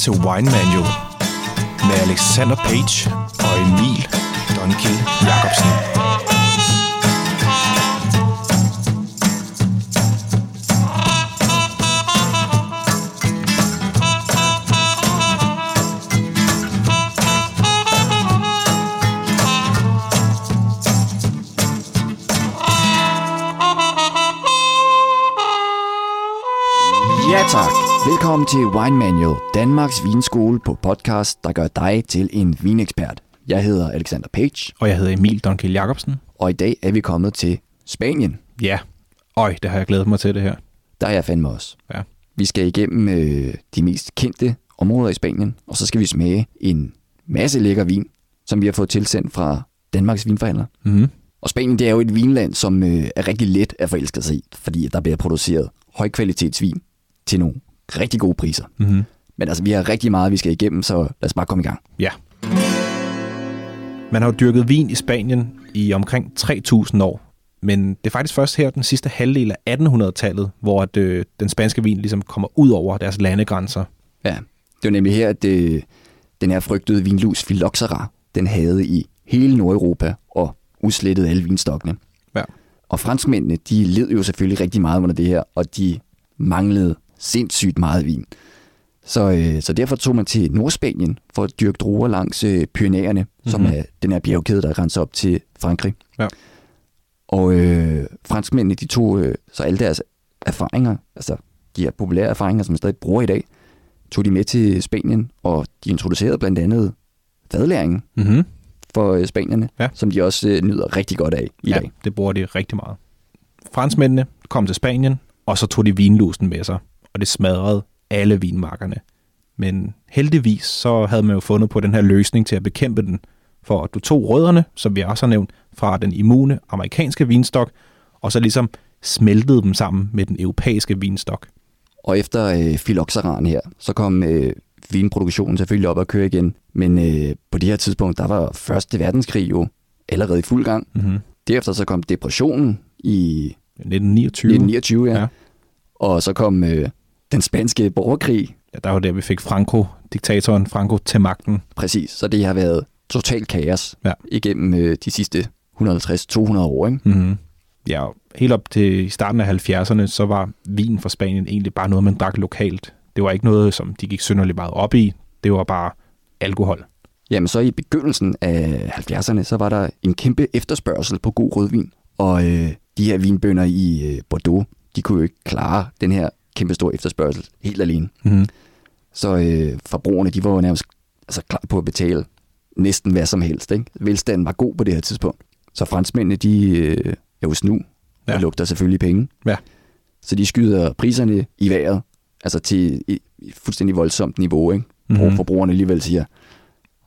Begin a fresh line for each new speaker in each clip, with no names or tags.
til Wine Manual med Alexander Page og Emil Donkil Jacobsen.
Ja tak. Velkommen til Wine Manual, Danmarks vinskole på podcast, der gør dig til en vinekspert. Jeg hedder Alexander Page,
Og jeg hedder Emil Donkil Jacobsen.
og i dag er vi kommet til Spanien.
Ja, øj, det har jeg glædet mig til det her.
Der er jeg fandme også.
Ja.
Vi skal igennem øh, de mest kendte områder i Spanien, og så skal vi smage en masse lækker vin, som vi har fået tilsendt fra Danmarks vinforhandler.
Mm-hmm.
Og Spanien det er jo et vinland, som øh, er rigtig let at forelske sig i, fordi der bliver produceret højkvalitetsvin til nogle rigtig gode priser.
Mm-hmm.
Men altså, vi har rigtig meget, vi skal igennem, så lad os bare komme i gang.
Ja. Man har jo dyrket vin i Spanien i omkring 3.000 år, men det er faktisk først her den sidste halvdel af 1800-tallet, hvor at, øh, den spanske vin ligesom kommer ud over deres landegrænser.
Ja, det var nemlig her, at øh, den her frygtede vinlus Phylloxera, den havde i hele Nordeuropa og udslettede alle vinstokkene.
Ja.
Og franskmændene, de led jo selvfølgelig rigtig meget under det her, og de manglede sindssygt meget vin. Så, øh, så derfor tog man til Nordspanien for at dyrke druer langs øh, Pyrenæerne, mm-hmm. som er den her bjergkæde, der grænser op til Frankrig.
Ja.
Og øh, franskmændene, de tog øh, så alle deres erfaringer, altså de her populære erfaringer, som man stadig bruger i dag, tog de med til Spanien, og de introducerede blandt andet fadlæringen
Mm-hmm.
for øh, spanierne,
Ja.
som de også øh, nyder rigtig godt af i
Ja,
dag.
det bruger de rigtig meget. Franskmændene kom til Spanien, og så tog de vinlusen med sig, og det smadrede alle vinmarkerne. Men heldigvis så havde man jo fundet på den her løsning til at bekæmpe den, for at du tog rødderne, som vi også har nævnt, fra den immune amerikanske vinstok, og så ligesom smeltede dem sammen med den europæiske vinstok.
Og efter øh, Phylloxeraen her, så kom øh, vinproduktionen selvfølgelig op at køre igen. Men øh, på det her tidspunkt, der var Første Verdenskrig jo allerede i fuld gang.
Mm-hmm.
Derefter så kom depressionen i
1929.
1929, ja.
Ja.
ja. Og så kom øh, den spanske borgerkrig,
Ja, der var der, vi fik Franco, diktatoren Franco, til magten.
præcis. Så det har været totalt kaos
Ja.
igennem øh, de sidste 150-200 år. Ikke?
Mm-hmm. Ja, helt op til starten af 70'erne, så var vin fra Spanien egentlig bare noget, man drak lokalt. Det var ikke noget, som de gik synderligt meget op i. Det var bare alkohol.
Jamen så i begyndelsen af 70'erne, så var der en kæmpe efterspørgsel på god rødvin. Og øh, de her vinbønder i øh, Bordeaux, de kunne jo ikke klare den her kæmpe store efterspørgsel helt alene.
Mm-hmm.
Så øh, forbrugerne, de var jo nærmest altså, klar på at betale næsten hvad som helst. Ikke? Velstanden var god på det her tidspunkt. Så franskmændene, de øh, er jo snu ja.
Ja.
og lugter selvfølgelig penge.
Ja.
Så de skyder priserne i vejret, altså til et, fuldstændig voldsomt niveau, ikke? Hvor
Mhm.
forbrugerne alligevel siger,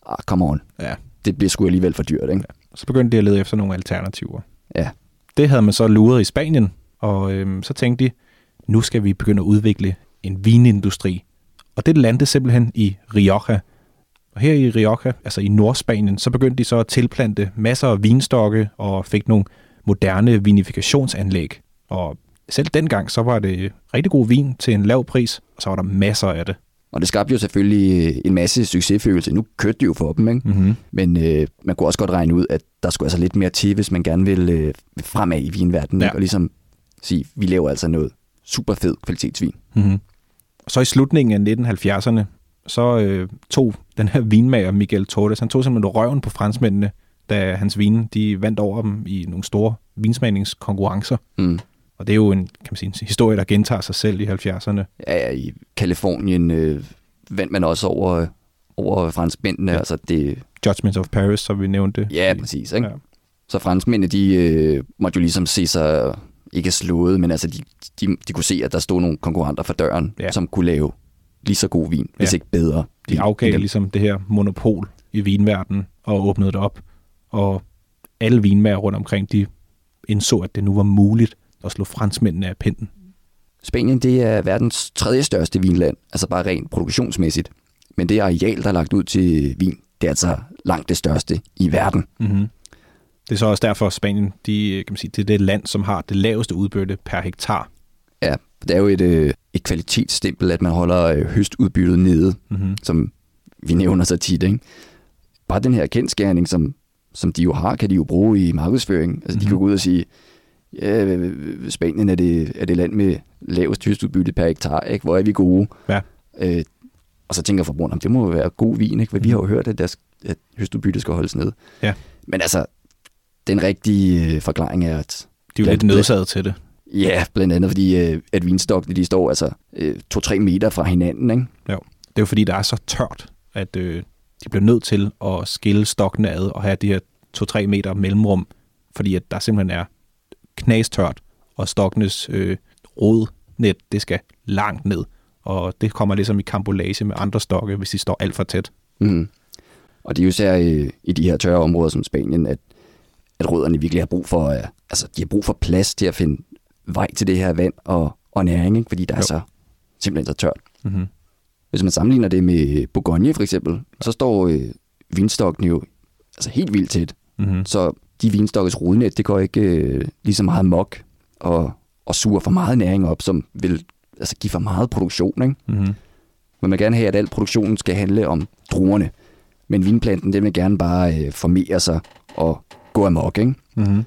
ah, come on,
Ja.
det bliver sgu alligevel for dyrt, ikke?
Så begyndte de at lede efter nogle alternativer.
Ja.
Det havde man så luret i Spanien, og øhm, så tænkte de, nu skal vi begynde at udvikle en vinindustri. Og det landede simpelthen i Rioja. Og her i Rioja, altså i Nordspanien, så begyndte de så at tilplante masser af vinstokke og fik nogle moderne vinifikationsanlæg. Og selv dengang, så var det rigtig god vin til en lav pris, og så var der masser af det.
Og det skabte jo selvfølgelig øh, en masse succesfølelse. Nu kørte det jo for dem, ikke?
Mm-hmm.
Men øh, man kunne også godt regne ud, at der skulle altså lidt mere til, hvis man gerne vil øh, fremad i vinverdenen,
Ja.
ja. og ligesom sige, vi laver altså noget super fed kvalitetsvin.
Mm-hmm. Så i slutningen af 1970'erne, så øh, tog den her vinmager Miguel Torres, han tog simpelthen røven på franskmændene, da hans vine, de vandt over dem i nogle store vinsmagningskonkurrencer.
Mm.
Og det er jo en, kan man sige, en historie, der gentager sig selv i 70'erne.
Ja, i Kalifornien øh, vandt man også over, over franskmændene.
Ja.
Ja. Altså det,
Judgment of Paris, som vi nævnte.
ja, præcis. Ikke?
Ja.
Ja. Så franskmændene, de øh, måtte jo ligesom se sig ikke slået, men altså de, de, de kunne se, at der stod nogle konkurrenter for døren,
Ja.
som kunne lave lige så god vin, hvis
Ja.
ikke bedre.
De afgav
dem.
ligesom det her monopol i vinverdenen og åbnede det op. Og alle vinmager rundt omkring, de indså, at det nu var muligt at slå franskmændene af pinden.
Spanien, det er verdens tredje største vinland, altså bare rent produktionsmæssigt. Men det areal, der er lagt ud til vin, det er altså langt det største i verden.
Mm-hmm. Det er så også derfor, at Spanien de, kan man sige, det er det land, som har det laveste udbytte per hektar.
Ja, det er jo et, øh, et kvalitetsstempel, at man holder øh, høstudbyttet nede,
Mm-hmm.
som vi nævner så tit. Ikke? Bare den her kendskærning, som, som de jo har, kan de jo bruge i markedsføring. Altså, de kan
Mhm.
gå ud og sige, ja, Spanien er det, er det land med lavest høstudbytte per hektar, ikke? hvor er vi gode.
Ja.
Øh, og så tænker forbrugeren, det må jo være god vin, ikke? for vi har jo hørt, at, der, sk- at høstudbyttet skal holdes nede.
Ja.
Men altså, den rigtige øh, forklaring er, at
De er jo lidt nødsaget til det.
ja, blandt andet fordi, øh, at vinstokkene de står altså øh, to-tre meter fra hinanden. Ikke?
Det er jo fordi, der er så tørt, at øh, de bliver nødt til at skille stokkene ad og have de her 2-3 meter mellemrum, fordi at der simpelthen er knastørt, og stokkenes øh, rodnet, det skal langt ned. Og det kommer ligesom i kambolage med andre stokke, hvis de står alt for tæt.
Mm. Og det er jo især øh, i de her tørre områder som Spanien, at, at rødderne virkelig har brug for, øh, altså, de har brug for plads til at finde vej til det her vand og, og næring, ikke? fordi der er så simpelthen så tørt.
Mm-hmm.
Hvis man sammenligner det med Bourgogne for eksempel, så står øh, vinstokken jo altså helt vildt tæt.
Mm-hmm.
Så de vinstokkes rodnet, det går ikke øh, lige så meget mok og, og suger for meget næring op, som vil altså, give for meget produktion. Ikke?
Mm-hmm.
Man vil gerne have, at al produktionen skal handle om druerne. Men vinplanten, den vil gerne bare øh, formere sig og gå amok. Ikke?
Mm-hmm.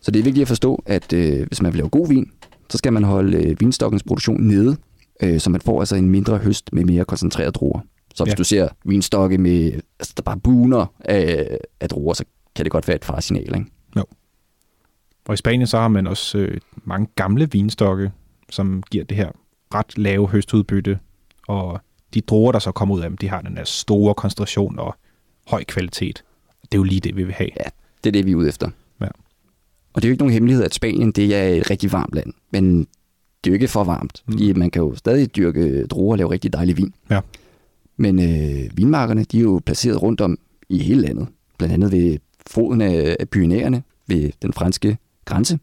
Så det er vigtigt at forstå, at øh, hvis man vil lave god vin, så skal man holde øh, vinstokkens produktion nede, øh, så man får altså en mindre høst med mere koncentreret druer. Så hvis
Ja.
du ser vinstokke med, altså der bare buner af, af druer, så kan det godt være et farsignal. Ikke?
Og i Spanien så har man også øh, mange gamle vinstokke, som giver det her ret lave høstudbytte. Og de druer, der så kommer ud af dem, de har den der store koncentration og høj kvalitet. Det er jo lige det, vi vil have.
Ja, det er det, vi er ude efter.
Ja.
Og det er jo ikke nogen hemmelighed, at Spanien det er et rigtig varmt land, men det er jo ikke for varmt,
Mm.
fordi man kan jo stadig dyrke druer og lave rigtig dejlig vin.
Ja.
Men øh, vinmarkerne, de er jo placeret rundt om i hele landet, blandt andet ved foden af, af Pyrenæerne, ved den franske grænse.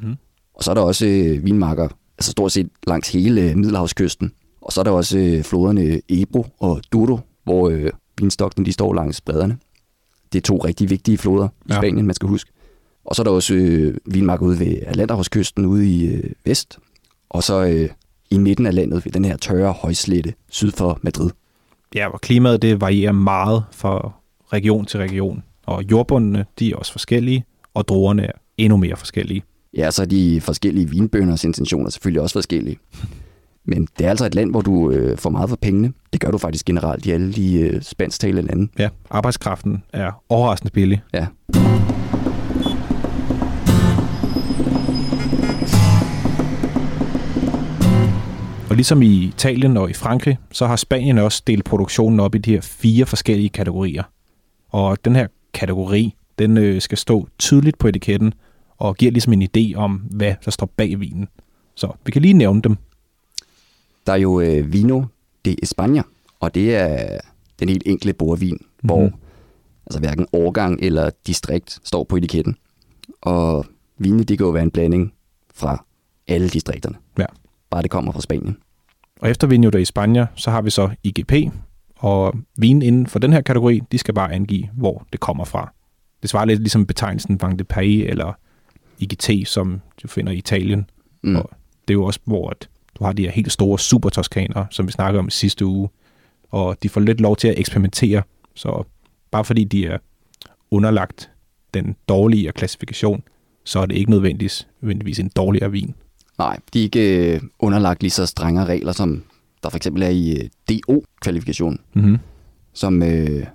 Mm-hmm.
Og så er der også øh, vinmarker, altså stort set langs hele øh, Middelhavskysten. Og så er der også øh, floderne Ebro og Douro, hvor øh, vinstokkene de står langs bredderne. Det er to rigtig vigtige floder i
Ja.
Spanien, man skal huske. Og så er der også øh, vinmarker ude ved Atlanterhavskysten ude i øh, vest. Og så øh, i midten af landet ved den her tørre højslette syd for Madrid.
Ja, og klimaet det varierer meget fra region til region. Og jordbundene, de er også forskellige, og druerne er endnu mere forskellige.
Ja, så de forskellige vinbønders intentioner selvfølgelig også forskellige. Men det er altså et land, hvor du øh, får meget for pengene. Det gør du faktisk generelt i alle de øh, spansktalende lande.
Ja, arbejdskraften er overraskende billig.
Ja.
Og ligesom i Italien og i Frankrig, så har Spanien også delt produktionen op i de her fire forskellige kategorier. Og den her kategori, den øh, skal stå tydeligt på etiketten og giver ligesom en idé om, hvad der står bag vinen. Så vi kan lige nævne dem.
Der er jo øh, Vino de España, og det er den helt enkle bordvin, mm-hmm. hvor altså hverken årgang eller distrikt står på etiketten. Og vinene, det kan jo være en blanding fra alle distrikterne.
Ja.
Bare det kommer fra Spanien.
Og efter Vino de España, så har vi så IGP, og vinen inden for den her kategori, de skal bare angive, hvor det kommer fra. Det svarer lidt ligesom betegnelsen Vang de Pays eller IGT, som du finder i Italien.
Mm.
Og det er jo også, hvor at du har de her helt store supertoskanere, som vi snakkede om i sidste uge. Og de får lidt lov til at eksperimentere. Så bare fordi de er underlagt den dårlige klassifikation, så er det ikke nødvendigvis, nødvendigvis en dårligere vin.
Nej, de er ikke øh, underlagt lige så strenge regler, som der for eksempel er i øh, DO-kvalifikationen,
Mm-hmm.
som øh,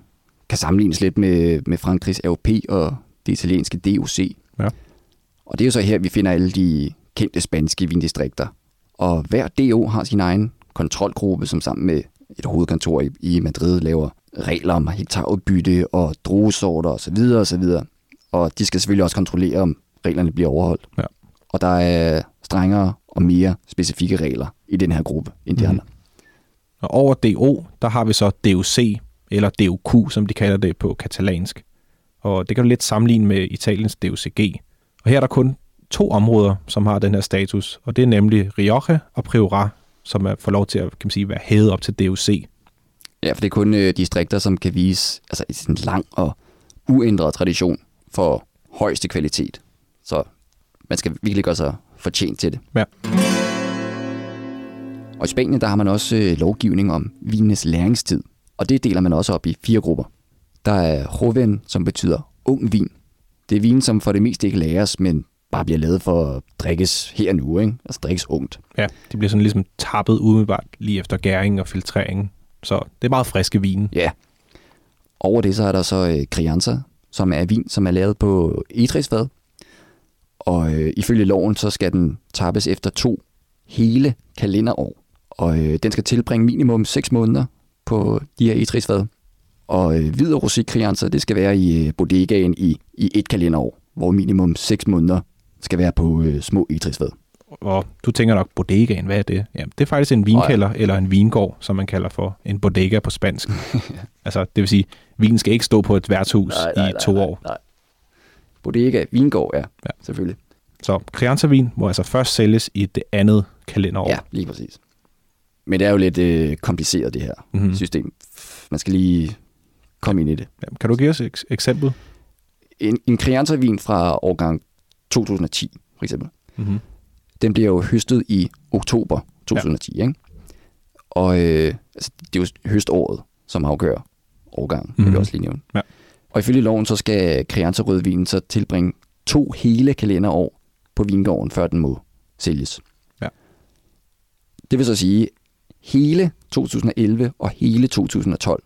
kan sammenlignes lidt med, med Frankrigs AOP og det italienske DOC.
Ja.
Og det er jo så her, vi finder alle de kendte spanske vindistrikter. Og hver DO har sin egen kontrolgruppe, som sammen med et hovedkontor i, i Madrid laver regler om hektarudbytte og druesorter osv. osv. Og de skal selvfølgelig også kontrollere, om reglerne bliver overholdt.
Ja.
Og der er strengere og mere specifikke regler i den her gruppe end de mm. andre.
Og over DO, der har vi så DOC, eller DOQ, som de kalder det på katalansk. Og det kan du lidt sammenligne med Italiens DOCG. Og her er der kun to områder, som har den her status, og det er nemlig Rioja og Priorat, som er, får lov til at kan man sige, være hævet op til DOC.
Ja, for det er kun øh, distrikter, som kan vise altså, en lang og uændret tradition for højeste kvalitet. Så man skal virkelig gøre sig fortjent til det.
Ja.
Og i Spanien, der har man også øh, lovgivning om vinenes læringstid. Og det deler man også op i fire grupper. Der er Joven, som betyder ung vin. Det er vin, som for det meste ikke læres, men bare bliver lavet for at drikkes her nu, ikke? altså drikkes ungt.
Ja, de bliver sådan ligesom tappet umiddelbart lige efter gæring og filtrering. Så det er meget friske vin.
Ja. Over det så er der så øh, Crianza, som er vin, som er lavet på egetræsfad. Og øh, ifølge loven, så skal den tappes efter to hele kalenderår. Og øh, den skal tilbringe minimum 6 måneder på de her egetræsfad. Og øh, hvid og rosé Crianza, det skal være i øh, bodegaen i, i et kalenderår, hvor minimum 6 måneder skal være på øh, små egetræsfad.
Og du tænker nok, bodegaen, hvad er det? Ja, det er faktisk en vinkælder oh, ja. eller en vingård, som man kalder for en bodega på spansk. altså, det vil sige, vinen skal ikke stå på et værtshus nej, nej, i to nej, nej, år. Nej.
Bodega, vingård, ja, ja. selvfølgelig.
Så Crianza-vin må altså først sælges i det andet kalenderår.
Ja, lige præcis. Men det er jo lidt øh, kompliceret, det her mm-hmm. system. Man skal lige komme ind i det.
Ja, kan du give os et eksempel?
En, en Crianza-vin fra årgang 2010, for eksempel. Mm-hmm. Den bliver jo høstet i oktober 2010, ja. ikke? Og øh, altså, det er jo høståret, som afgør årgangen, mm-hmm. vil jeg mhm. også lige nævne. Ja. Og ifølge loven, så skal Crianza rødvinen så tilbringe to hele kalenderår på vingården, før den må sælges. Ja. Det vil så sige, hele 2011 og hele 2012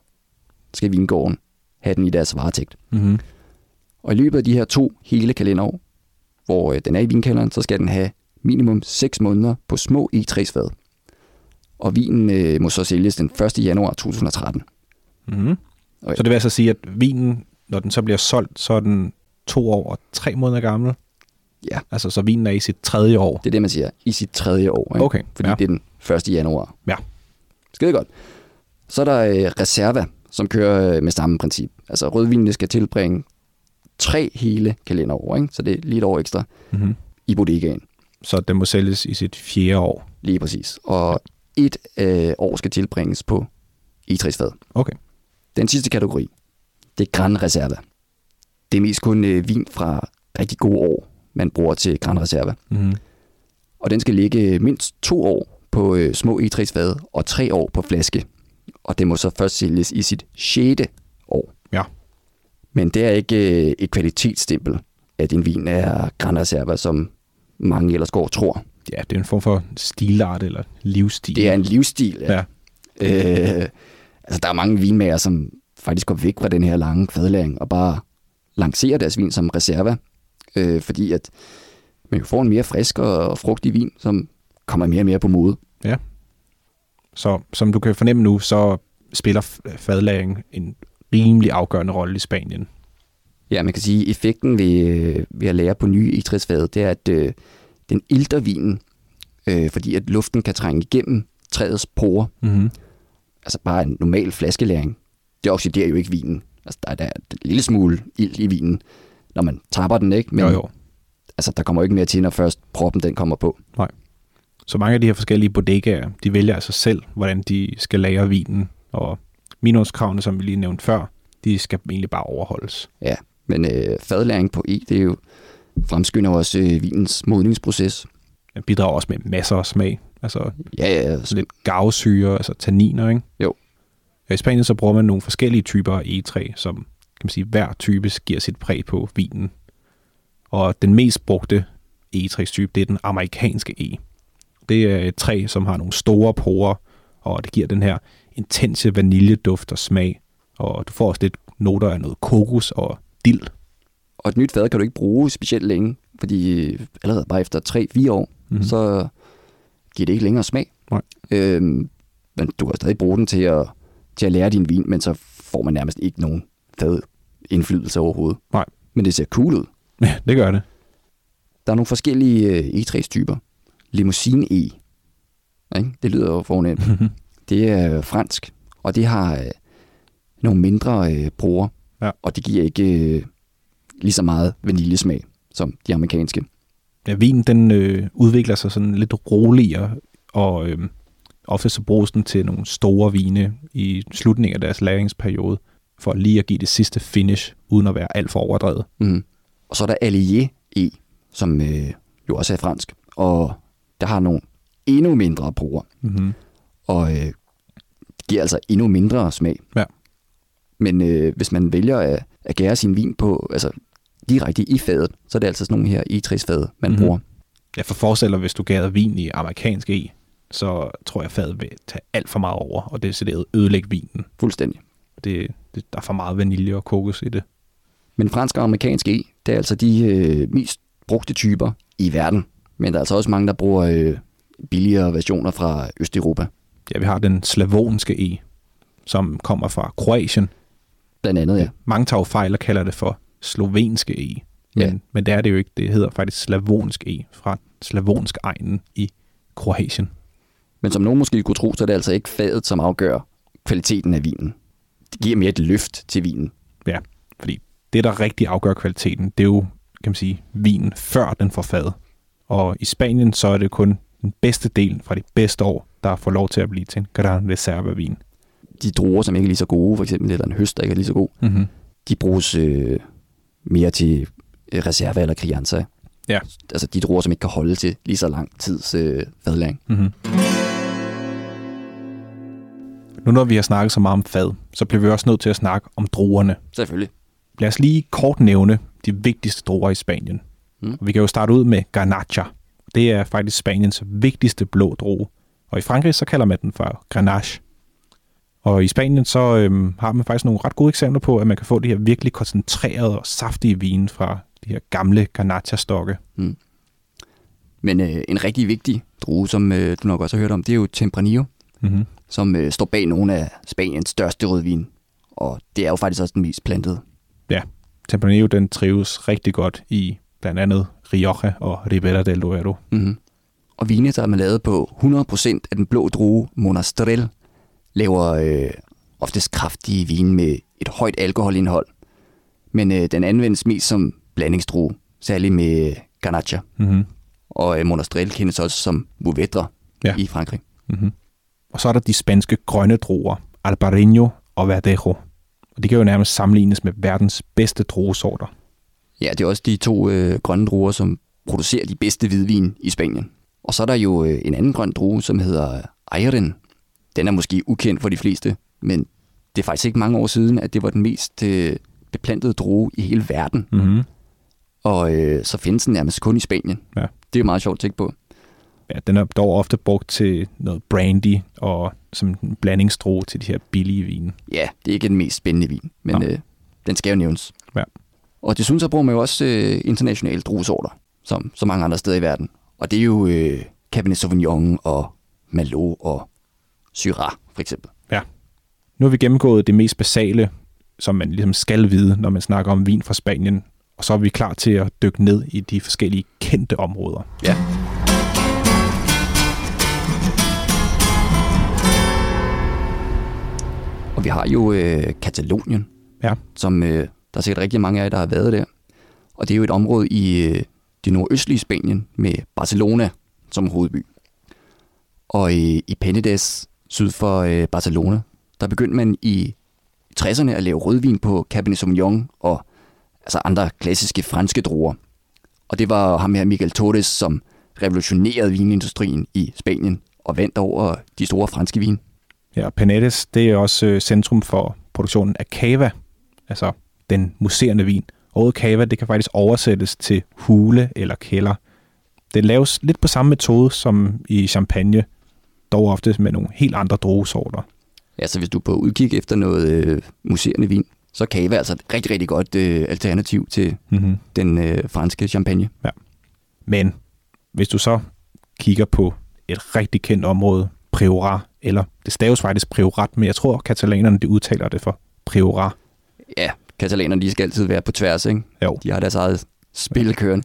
skal vingården have den i deres varetægt. Mm-hmm. Og i løbet af de her to hele kalenderår, hvor øh, den er i vinkælderen, så skal den have minimum 6 måneder på små E3-fad. Og vinen øh, må så sælges den 1. januar 2013.
Mm-hmm. Okay. Så det vil altså sige, at vinen, når den så bliver solgt, så er den to år og tre måneder gammel?
Ja.
Altså, så vinen er i sit tredje år?
Det er det, man siger. I sit tredje år. Ikke?
Okay.
Fordi ja. det er den 1. januar.
Ja.
Skide godt. Så er der øh, Reserva, som kører øh, med samme princip. Altså, rødvinene skal tilbringe tre hele kalenderår, ikke? så det er lige et år ekstra mm-hmm. i bodegaen.
Så den må sælges i sit fjerde år?
Lige præcis. Og ja. et øh, år skal tilbringes på E3-fad.
Okay.
Den sidste kategori, det er Gran Reserva. Det er mest kun øh, vin fra rigtig gode år, man bruger til Gran Reserva. Mm. Og den skal ligge mindst to år på øh, små E3-fad og tre år på flaske. Og det må så først sælges i sit sjette år. Men det er ikke øh, et kvalitetsstempel, at en vin er Gran Reserva, som mange ellers går og tror.
Ja, det er en form for stilart eller livsstil.
Det er en livsstil, ja. ja. Øh, altså, der er mange vinmager, som faktisk går væk fra den her lange fadlæring og bare lancerer deres vin som reserva, øh, fordi at man får en mere frisk og frugtig vin, som kommer mere og mere på mode.
Ja. Så som du kan fornemme nu, så spiller fadlæring en rimelig afgørende rolle i Spanien.
Ja, man kan sige, at effekten ved, ved at lære på nye egetræsfade, det er, at øh, den ilter vinen, øh, fordi at luften kan trænge igennem træets porer. Mm-hmm. Altså bare en normal flaskelæring. Det oxiderer jo ikke vinen. Altså der er, der er en lille smule ild i vinen, når man tapper den, ikke?
Men, jo, jo.
Altså der kommer jo ikke mere til, når først proppen den kommer på.
Nej. Så mange af de her forskellige bodegaer, de vælger altså selv, hvordan de skal lagre vinen, og minimumskravene, som vi lige nævnte før, de skal egentlig bare overholdes.
Ja, men øh, fadlæring på E, det er jo fremskynder også øh, vinens modningsproces.
Den bidrager også med masser af smag. Altså
ja, ja, ja.
lidt gavsyre, altså tanniner, ikke?
Jo.
I Spanien så bruger man nogle forskellige typer af E3, som kan man sige, hver type giver sit præg på vinen. Og den mest brugte E3-type, det er den amerikanske E. Det er et træ, som har nogle store porer, og det giver den her intense vaniljeduft og smag. Og du får også lidt noter af noget kokos og dild.
Og et nyt fad kan du ikke bruge specielt længe, fordi allerede bare efter 3-4 år, mm-hmm. så giver det ikke længere smag.
Nej.
Øhm, men du kan stadig bruge den til at, til at lære din vin, men så får man nærmest ikke nogen fad indflydelse overhovedet.
Nej.
Men det ser cool ud.
Ja, det gør det.
Der er nogle forskellige øh, E3-typer. Limousine E. Ikke? Det lyder jo fornemt. Det er fransk, og det har øh, nogle mindre øh, bruger, ja. og det giver ikke øh, lige så meget vaniljesmag som de amerikanske.
Ja, vinen den øh, udvikler sig sådan lidt roligere, og øh, ofte så bruges den til nogle store vine i slutningen af deres læringsperiode, for lige at give det sidste finish, uden at være alt for overdrevet.
Mm. Og så er der Allier E, som øh, jo også er fransk, og der har nogle endnu mindre bruger. Mm-hmm. Og øh, giver altså endnu mindre smag.
Ja.
Men øh, hvis man vælger at, at gære sin vin på, altså direkte i fadet, så er det altså sådan nogle her E60-fad, man
Mhm.
mm-hmm. bruger.
Jeg får forestiller, hvis du gærede vin i amerikansk E, så tror jeg, fadet vil tage alt for meget over, og det er så ødelægge vinen.
Fuldstændig.
Det, det, der er for meget vanilje og kokos i det.
Men fransk og amerikansk E, det er altså de øh, mest brugte typer i verden. Men der er altså også mange, der bruger øh, billigere versioner fra Østeuropa.
Ja, vi har den slavonske E, som kommer fra Kroatien.
Blandt andet, ja.
Mange tager fejl og kalder det for slovenske E. Men,
Ja.
men det er det jo ikke. Det hedder faktisk slavonsk E fra slavonsk egnen i Kroatien.
Men som nogen måske kunne tro, så er det altså ikke fadet, som afgør kvaliteten af vinen. Det giver mere et løft til vinen.
Ja, fordi det, der rigtig afgør kvaliteten, det er jo, kan man sige, vinen før den får fad. Og i Spanien, så er det kun den bedste del fra de bedste år, der får lov til at blive til en Gran Reserva-vin.
De druer, som ikke er lige så gode, for eksempel, eller en høst, der ikke er lige så god,
Mm-hmm.
de bruges øh, mere til øh, reserve eller crianza.
Ja.
Altså de druer, som ikke kan holde til lige så lang tids øh, fadlæring.
Mm-hmm. Nu når vi har snakket så meget om fad, så bliver vi også nødt til at snakke om druerne.
Selvfølgelig.
Lad os lige kort nævne de vigtigste druer i Spanien.
Mm.
Mm. Vi kan jo starte ud med Garnacha. Det er faktisk Spaniens vigtigste blå drue. Og i Frankrig så kalder man den for Grenache. Og i Spanien så øhm, har man faktisk nogle ret gode eksempler på, at man kan få de her virkelig koncentrerede og saftige vine fra de her gamle Garnacha-stokke.
Men øh, en rigtig vigtig drue, som øh, du nok også har hørt om, det er jo Tempranillo,
Mm-hmm.
som øh, står bag nogle af Spaniens største rødvin. Og det er jo faktisk også den mest plantede.
Tempranillo den trives rigtig godt i blandt andet Rioja og Ribera del Duero.
Mm-hmm. Og vine, der er man lavet på 100% af den blå drue Monastrell, laver øh, oftest kraftige vine med et højt alkoholindhold. Men øh, den anvendes mest som blandingsdrue, særligt med Garnacha.
Mm-hmm.
Og øh, Monastrell kendes også som Mouvetre
Ja.
i Frankrig.
Mm-hmm. Og så er der de spanske grønne druer, Albarino og Verdejo. Og de kan jo nærmest sammenlignes med verdens bedste druesorter.
Ja, det er også de to øh, grønne druer, som producerer de bedste hvidvin i Spanien. Og så er der jo øh, en anden grøn drue, som hedder Ayren. Den er måske ukendt for de fleste, men det er faktisk ikke mange år siden, at det var den mest øh, beplantede drue i hele verden.
Mm-hmm.
Og øh, så findes den nærmest kun i Spanien.
Ja.
Det er jo meget sjovt at tænke på.
Ja, den er dog ofte brugt til noget brandy og som en blandingsdrue til de her billige vine.
Ja, det er ikke den mest spændende vin, men øh, den skal jo nævnes.
Ja.
Og desuden så bruger man jo også øh, internationale druesorter, som så mange andre steder i verden. Og det er jo øh, Cabernet Sauvignon og Merlot og Syrah, for eksempel.
Nu har vi gennemgået det mest basale, som man ligesom skal vide, når man snakker om vin fra Spanien. Og så er vi klar til at dykke ned i de forskellige kendte områder.
Ja. Og vi har jo øh, Katalonien,
Ja.
som øh, der er sikkert rigtig mange af jer, der har været der. Og det er jo et område i øh, det nordøstlige Spanien med Barcelona som hovedby. Og i, i Penedès, syd for øh, Barcelona, der begyndte man i 60'erne at lave rødvin på Cabernet Sauvignon og altså andre klassiske franske druer. Og det var ham her Miguel Torres, som revolutionerede vinindustrien i Spanien og vandt over de store franske vin.
Ja, Penedes, det er også øh, centrum for produktionen af cava, altså den muserende vin. Ordet cava, det kan faktisk oversættes til hule eller kælder. Det laves lidt på samme metode som i champagne, dog ofte med nogle helt andre druesorter.
Altså hvis du er på udkig efter noget øh, muserende vin, så er cava altså et rigtig, rigtig godt øh, alternativ til
Mm-hmm.
den øh, franske champagne.
Men hvis du så kigger på et rigtig kendt område, Priorat, eller det staves faktisk Priorat, men jeg tror, katalanerne de udtaler det for Priorat.
Ja, katalanerne de skal altid være på tværs, ikke?
Jo.
De har deres eget spil kørende.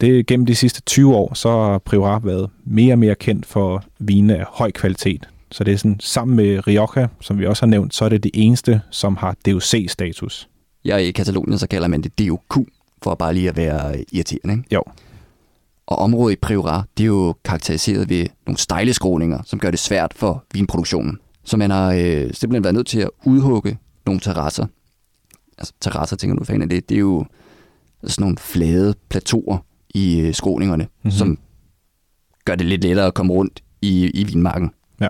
Det gennem de sidste 20 år, så har Priorat været mere og mere kendt for vine af høj kvalitet. Så det er sådan, sammen med Rioja, som vi også har nævnt, så er det det eneste, som har DOC-status.
Ja, i Katalonien så kalder man det DOQ, for bare lige at være irriterende, ikke?
Jo.
Og området i Priorat, det er jo karakteriseret ved nogle stejle skråninger, som gør det svært for vinproduktionen. Så man har øh, simpelthen været nødt til at udhugge nogle terrasser. Altså terrasser, tænker du, fan af det, det er jo sådan nogle flade plateauer i øh, skråningerne,
Mhm.
mm-hmm. som gør det lidt lettere at komme rundt i, i vinmarken.
Ja.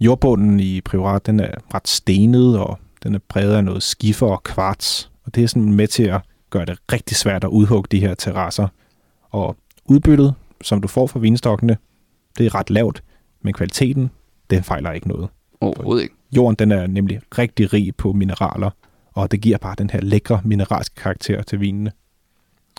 Jordbunden i Priorat, den er ret stenet, og den er præget af noget skifer og kvarts. Og det er sådan med til at gøre det rigtig svært at udhugge de her terrasser. Og udbyttet, som du får fra vinstokkene, det er ret lavt, men kvaliteten, den fejler ikke noget.
Overhovedet ikke.
Jorden den er nemlig rigtig rig på mineraler, og det giver bare den her lækre mineralske karakter til vinene.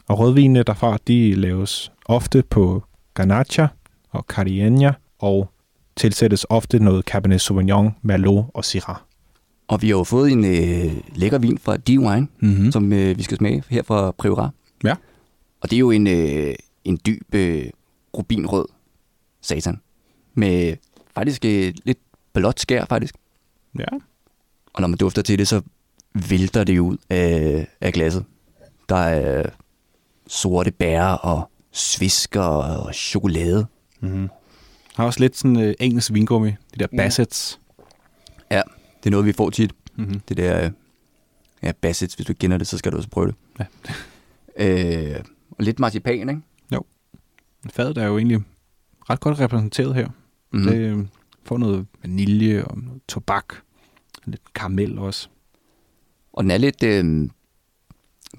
Og rødvinene derfra, de laves ofte på Garnacha og Cariñena, og tilsættes ofte noget Cabernet Sauvignon, Merlot og Syrah.
Og vi har jo fået en øh, lækker vin fra D-Wine,
Mm-hmm.
som øh, vi skal smage her fra Priorat.
Ja.
Og det er jo en, øh, en dyb øh, rubinrød satan. Med faktisk øh, lidt blåt skær, faktisk.
Ja.
Og når man dufter til det, så vælter det ud af, af glasset. Der er sorte bær og svisker og chokolade.
Mm-hmm. Har også lidt sådan øh, engelsk vingummi, de der. Bassets.
Ja, det er noget, vi får tit.
Mm-hmm.
Det der, øh, ja, Bassets, hvis du kender det, så skal du også prøve det.
Ja.
øh, og lidt marcipan, ikke?
Fadet er jo egentlig ret godt repræsenteret her.
Mm.
Mm. Det øh, får noget vanilje og noget tobak, lidt karamel også.
Og den er lidt øh,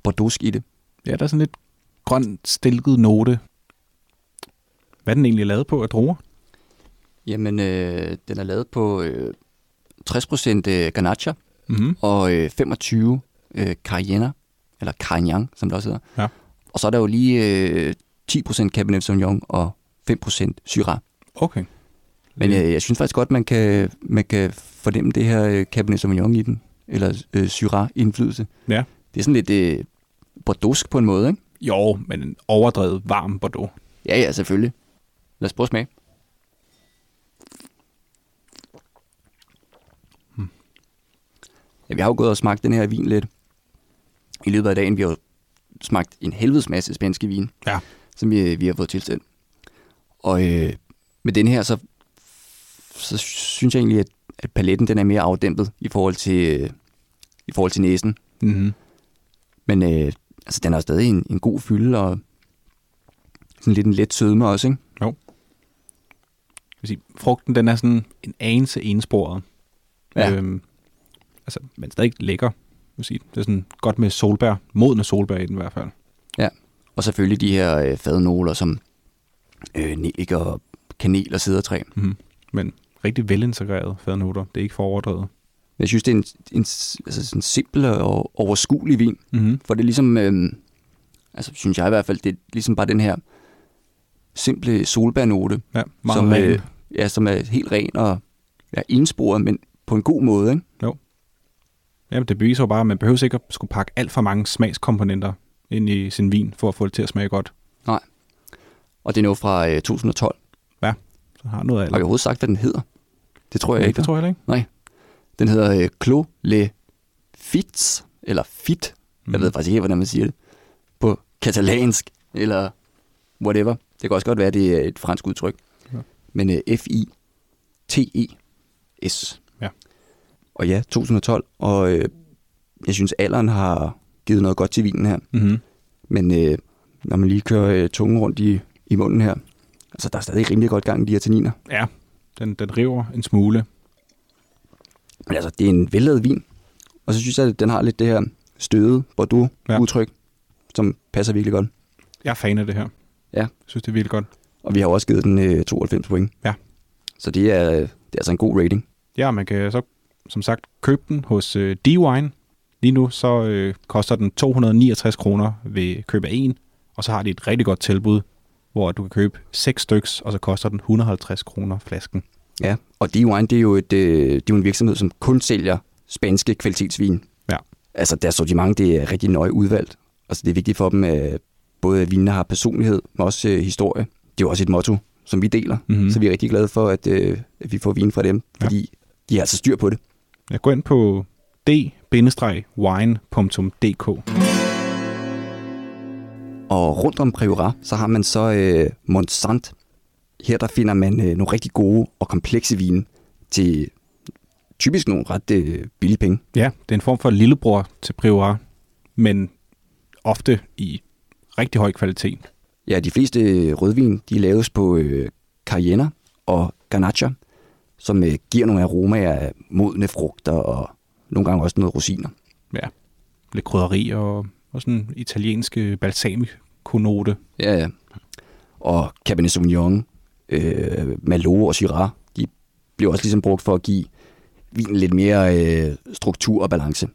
bordeauxk i det.
Ja, der er sådan lidt grøn stilket note. Hvad er den egentlig lavet på af druer?
Jamen, øh, den er lavet på øh, 60% øh, Ganacha
Mm-hmm.
og øh, 25 øh, Cayenne, eller Cagnan, som det også hedder.
Ja.
Og så er der jo lige øh, 10% Cabernet Sauvignon og 5% Syrah.
Okay.
Men øh, jeg synes faktisk godt, man kan, man kan fornemme det her øh, Cabernet Sauvignon i den, eller øh, Syrah-indflydelse.
Ja.
Det er sådan lidt øh, bordeauxk på en måde, ikke?
Jo, men en overdrevet varm Bordeaux.
Ja, ja, selvfølgelig. Lad os prøve at smage.
Hmm.
Ja, vi har jo gået og smagt den her vin lidt i løbet af dagen. Vi har jo smagt en helvedes masse spanske vin,
Ja.
som vi, vi har fået tilsendt. Og øh, med den her, så, så synes jeg egentlig, at, at paletten den er mere afdæmpet i forhold til, øh, i forhold til næsen.
Mm-hmm.
Men øh, altså, den har stadig en, en god fylde, og sådan lidt en let sødme også, ikke?
vil sige, frugten den er sådan en anelse ensporet.
Ja.
Øhm, altså, men stadig lækker. Vil sige. Det er sådan godt med solbær, modne solbær i den i hvert fald.
Og selvfølgelig de her øh, fadnoler som øh, nellik og kanel og sidertræ.
Mm-hmm. Men rigtig velintegreret fadnoter. Det er ikke for overdrevet.
Jeg synes, det er en, en altså sådan simpel og overskuelig vin.
Mm-hmm.
For det er ligesom, øh, altså synes jeg i hvert fald, det er ligesom bare den her simple solbærnote,
Ja,
som,
ren.
øh, ja, som er helt ren og ja, ensporet, men på en god måde. Ikke?
Jamen, det beviser jo bare, at man behøver ikke at skulle pakke alt for mange smagskomponenter ind i sin vin, for at få det til at smage godt.
Og det er noget fra øh, 2012.
Så har noget af
Har jeg overhovedet sagt, hvad den hedder? Det tror jeg
ja,
ikke.
det tror jeg heller ikke.
Den hedder øh, Clos Le Fits, eller Fit. Mm. Jeg ved faktisk ikke, hvordan man siger det. På katalansk, eller whatever. Det kan også godt være, det er et fransk udtryk.
Ja.
Men øh, F-I-T-E-S.
Ja.
Og ja, 2012. Og øh, jeg synes, alderen har givet noget godt til vinen her.
Mm-hmm.
Men øh, når man lige kører øh, tungen rundt i, i munden her, altså der er stadig rimelig godt gang i de her tanniner.
Ja, den, den river en smule.
Men altså, det er en vellavet vin. Og så synes jeg, at den har lidt det her støde Bordeaux-udtryk, som passer virkelig godt.
Jeg er fan af det her.
Ja.
Jeg synes, det er virkelig godt.
Og vi har også givet den øh, 92 point.
Ja.
Så det er, det er altså en god rating.
Ja, man kan så som sagt købe den hos øh, D-Wine. Lige nu så øh, koster den 269 kroner ved køb af en, og så har de et rigtig godt tilbud, hvor du kan købe 6 styks, og så koster den 150 kroner flasken.
Ja. Og D-Wine, det er jo, et, øh, det er jo en virksomhed, som kun sælger spanske kvalitetsvin.
Ja.
Altså deres sortiment, det er rigtig nøje udvalgt. Altså det er vigtigt for dem, at både at vinene har personlighed, men også øh, historie. Det er jo også et motto, som vi deler.
Mhm.
Så vi er rigtig glade for, at, øh, at vi får vin fra dem,
Ja.
fordi de har altså styr på det.
Jeg går ind på d-wine.dk.
Og rundt om Priorat, så har man så øh, Montsant. Her der finder man øh, nogle rigtig gode og komplekse vine til typisk nogle ret øh, billige penge.
Ja, det er en form for lillebror til Priorat, men ofte i rigtig høj kvalitet.
Ja, de fleste øh, rødvin, de laves på øh, Cayenne og Garnacha. som øh, giver nogle aromaer af modne frugter og nogle gange også noget rosiner.
Ja, lidt krydderi og, og sådan italienske balsamico-note.
Ja, ja. Og Cabernet Sauvignon, øh, Malo og Syrah, de bliver også ligesom brugt for at give vinen lidt mere øh, struktur og balance.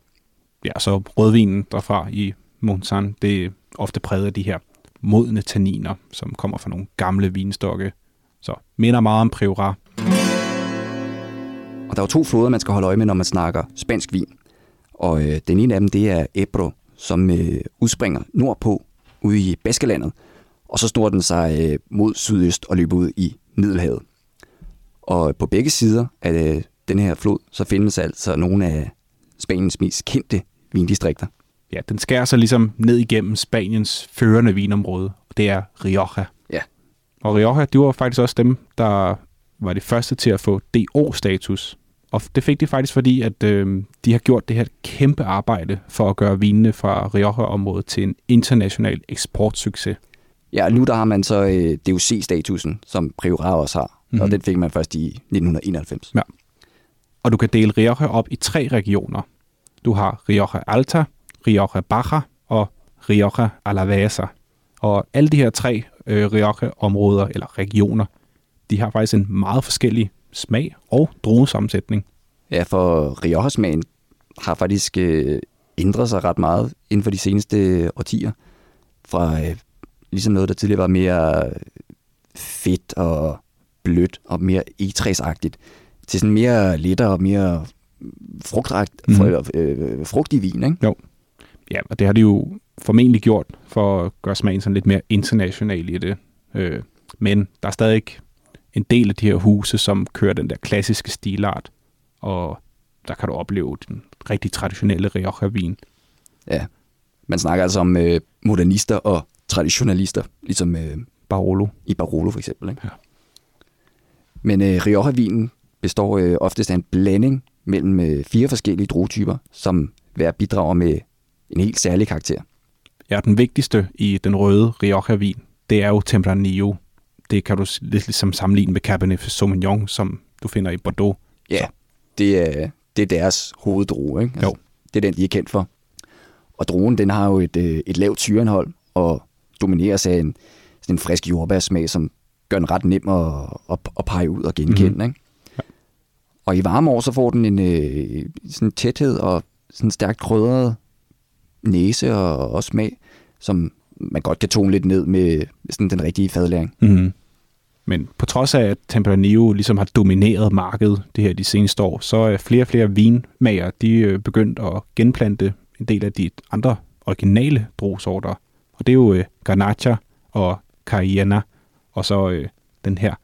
Ja, så rødvinen derfra i Monsan, det er ofte præget af de her modne tanniner, som kommer fra nogle gamle vinstokke. Så minder meget om Priorat.
Og der er jo to floder, man skal holde øje med, når man snakker spansk vin. Og øh, den ene af dem, det er Ebro, som øh, udspringer nordpå, ude i Baskelandet. Og så snor den sig øh, mod sydøst og løber ud i Middelhavet. Og på begge sider af øh, den her flod, så findes altså nogle af Spaniens mest kendte vindistrikter.
Ja, den skærer sig ligesom ned igennem Spaniens førende vinområde, og det er Rioja.
Ja.
Og Rioja, de var faktisk også dem, der var de første til at få DO-status. Og det fik de faktisk, fordi at øh, de har gjort det her kæmpe arbejde for at gøre vinene fra Rioja-området til en international eksportsucces.
Ja, nu der har man så øh, DOC-statusen, som Priorat også har, mm-hmm. og
Mhm.
den fik man først i 1991.
Ja. Og du kan dele Rioja op i tre regioner. Du har Rioja Alta, Rioja Baja og Rioja Alavesa. Og alle de her tre øh, Rioja-områder eller regioner, de har faktisk en meget forskellig smag og druesammensætning.
Ja, for Rioja-smagen har faktisk øh, ændret sig ret meget inden for de seneste årtier. Fra øh, ligesom noget, der tidligere var mere fedt og blødt og mere etræsagtigt, til sådan mere lettere og mere frugtragt,
Mhm.
mm. øh, frugtig vin, ikke?
Ja, og det har de jo formentlig gjort for at gøre smagen sådan lidt mere international i det. Øh, men der er stadig en del af de her huse, som kører den der klassiske stilart, og der kan du opleve den rigtig traditionelle Rioja-vin.
Ja. Man snakker altså om øh, modernister og traditionalister, ligesom øh,
Barolo.
i Barolo for eksempel. Ikke?
Ja.
Men øh, Rioja-vinen består øh, oftest af en blanding mellem øh, fire forskellige druetyper, som hver bidrager med en helt særlig karakter.
Ja, den vigtigste i den røde Rioja-vin, det er jo Tempranillo. Det kan du lidt ligesom sammenligne med Cabernet Sauvignon, som du finder i Bordeaux.
Ja, det er, det er deres hoveddrue. Ikke? Altså,
Jo.
Det er den, de er kendt for. Og druen, den har jo et, øh, et lavt syreindhold og domineres af en, sådan en frisk jordbærsmag, som gør den ret nem at, at, at pege ud og genkende. Mm. Ikke? Og i varme år, så får den en øh, sådan tæthed og sådan stærkt krydret næse og også smag, som man godt kan tone lidt ned med sådan den rigtige fadlæring.
Mm. Men på trods af, at Tempranillo ligesom har domineret markedet det her de seneste år, så er flere og flere vinmager, de er begyndt at genplante en del af de andre originale druesorter. Og det er jo øh, Garnacha og Cayena, og så øh, den her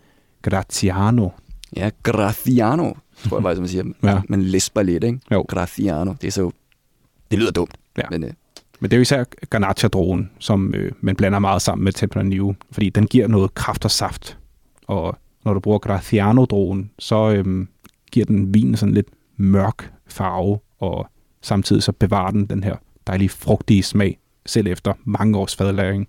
Graziano.
Ja, Graziano, tror jeg faktisk, man siger.
Ja.
Man lesber lidt, ikke?
Jo.
Graziano, det er så... Det lyder dumt,
Ja.
men øh,
Men det er jo især Garnacha-druen, som øh, man blander meget sammen med Tempranillo, fordi den giver noget kraft og saft. Og når du bruger Graziano-druen, så øh, giver den vinen sådan lidt mørk farve, og samtidig så bevarer den den her dejlige frugtige smag, selv efter mange års fadlæring.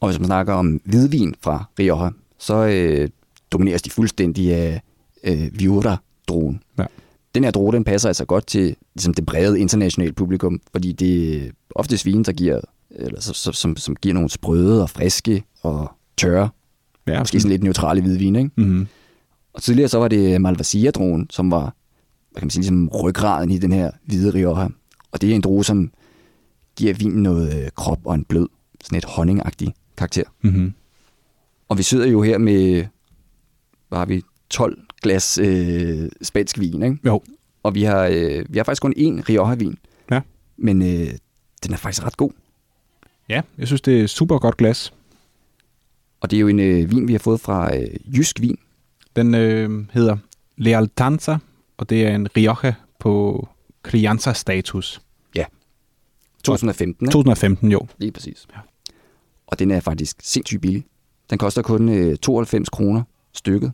Og hvis man snakker om hvidvin fra Rioja, så øh, domineres de fuldstændig af øh, Viura-druen.
Ja.
Den her drue, den passer altså godt til ligesom det brede internationale publikum, fordi det er oftest vin, der giver, eller, så, som, som giver nogle sprøde og friske og tørre,
Ja,
måske sådan lidt neutrale hvidvin. Ikke?
mm-hmm.
Og tidligere så var det Malvasia-druen, som var hvad kan man sige, ligesom ryggraden i den her hvide Rioja. Og det er en drue, som giver vinen noget øh, krop og en blød, sådan et honningagtig karakter.
Mm-hmm.
Og vi sidder jo her med, hvad har vi, 12 glas øh, spansk vin, ikke?
Jo,
Og vi har, øh, vi har faktisk kun én Rioja-vin.
Ja.
Men øh, den er faktisk ret god.
ja, jeg synes, det er super godt glas.
Og det er jo en øh, vin, vi har fået fra øh, Jysk Vin.
Den øh, hedder Lealtanza, og det er en Rioja på Crianza-status.
2015, ikke?
2015, jo.
Lige præcis.
Ja.
Og den er faktisk sindssygt billig. Den koster kun øh, 92 kroner stykket.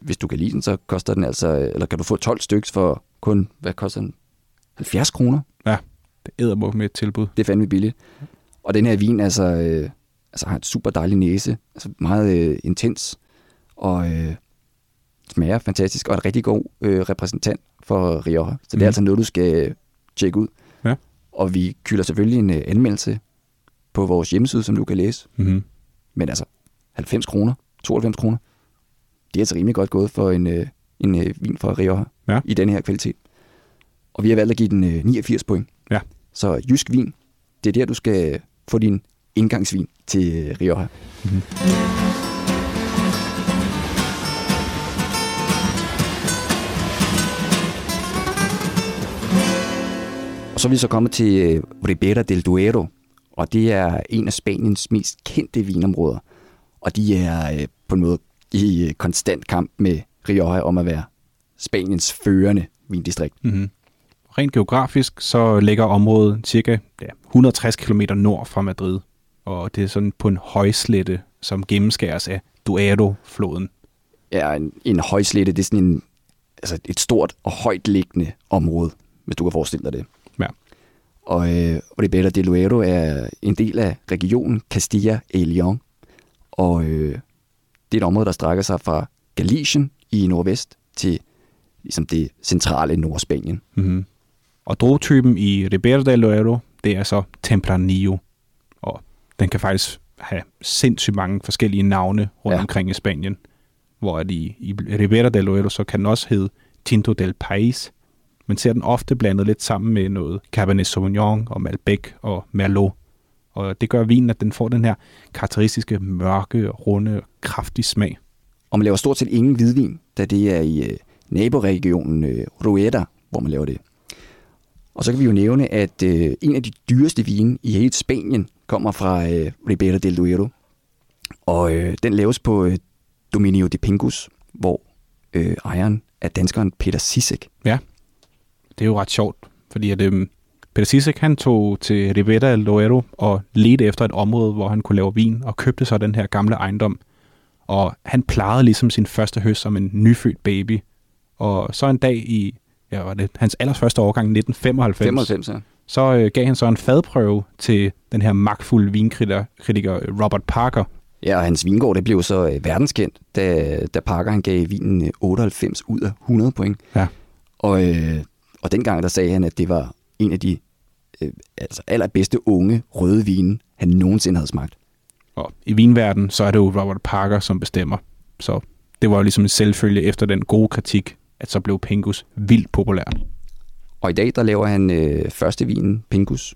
Hvis du kan lide den, så koster den altså, eller kan du få 12 stykker for kun, hvad koster den? 70 kroner.
Det æder med et tilbud.
Det er fandme billigt. Og den her vin altså, øh, altså har et super dejlig næse. Altså meget øh, intens. Og øh, smager fantastisk, og er en rigtig god øh, repræsentant for Rioja. Så det er
Mhm.
altså noget, du skal tjekke ud.
Ja.
Og vi kylder selvfølgelig en øh, anmeldelse på vores hjemmeside, som du kan læse.
Mm-hmm.
Men altså, 90 kroner, 92 kroner, det er altså rimelig godt gået for en, øh, en øh, vin fra Rioja
Ja.
i den her kvalitet. Og vi har valgt at give den øh, 89 point.
Ja.
Så jysk vin, det er der, du skal få din indgangsvin til øh, Rioja.
Mhm.
Og så er vi så kommet til øh, Ribera del Duero, og det er en af Spaniens mest kendte vinområder. Og de er øh, på en måde i konstant kamp med Rioja om at være Spaniens førende vindistrikt.
Mm-hmm. Rent geografisk, så ligger området cirka ja, 160 km nord fra Madrid, og det er sådan på en højslette, som gennemskæres af Duero-floden.
er en, en højslette, det er sådan en, altså et stort og højt liggende område, hvis du kan forestille dig det.
Ja.
Og øh, Ribera del Duero er en del af regionen Castilla y León, og øh, det er et område, der strækker sig fra Galicien i nordvest til ligesom det centrale Nordspanien.
Mm-hmm. Og druetypen i Ribera del Duero, det er så Tempranillo, og den kan faktisk have sindssygt mange forskellige navne rundt
Ja.
omkring i Spanien, hvor at i, i Ribera del Duero, så kan den også hedde Tinto del País, men ser den ofte blandet lidt sammen med noget Cabernet Sauvignon og Malbec og Merlot. Og det gør vinen, at den får den her karakteristiske, mørke, runde, kraftige smag.
Og man laver stort set ingen hvidvin, da det er i øh, naboregionen øh, Rueda, hvor man laver det. Og så kan vi jo nævne, at øh, en af de dyreste vine i hele Spanien kommer fra øh, Ribera del Duero. Og øh, den laves på øh, Dominio de Pingus, hvor øh, ejeren er danskeren Peter Sisek.
Det er jo ret sjovt, fordi at, øhm, Peter Sisek, han tog til Ribera del Duero og ledte efter et område, hvor han kunne lave vin, og købte så den her gamle ejendom. Og han plejede ligesom sin første høst som en nyfødt baby. Og så en dag i, ja, var det hans allerførste årgang, 1995,
95, ja.
Så øh, gav han så en fadprøve til den her magtfulde vinkritiker kritiker, øh, Robert Parker.
Ja, og hans vingård det blev så øh, verdenskendt, da, da Parker han gav vinen øh, 98 ud af 100 point.
Ja.
Og, øh, og dengang der sagde han, at det var en af de øh, altså allerbedste unge røde vine, han nogensinde havde smagt.
Og i vinverden, så er det jo Robert Parker, som bestemmer. Så det var jo ligesom en selvfølge efter den gode kritik, at så blev Pingus vildt populært.
Og i dag der laver han øh, første vinen Pingus,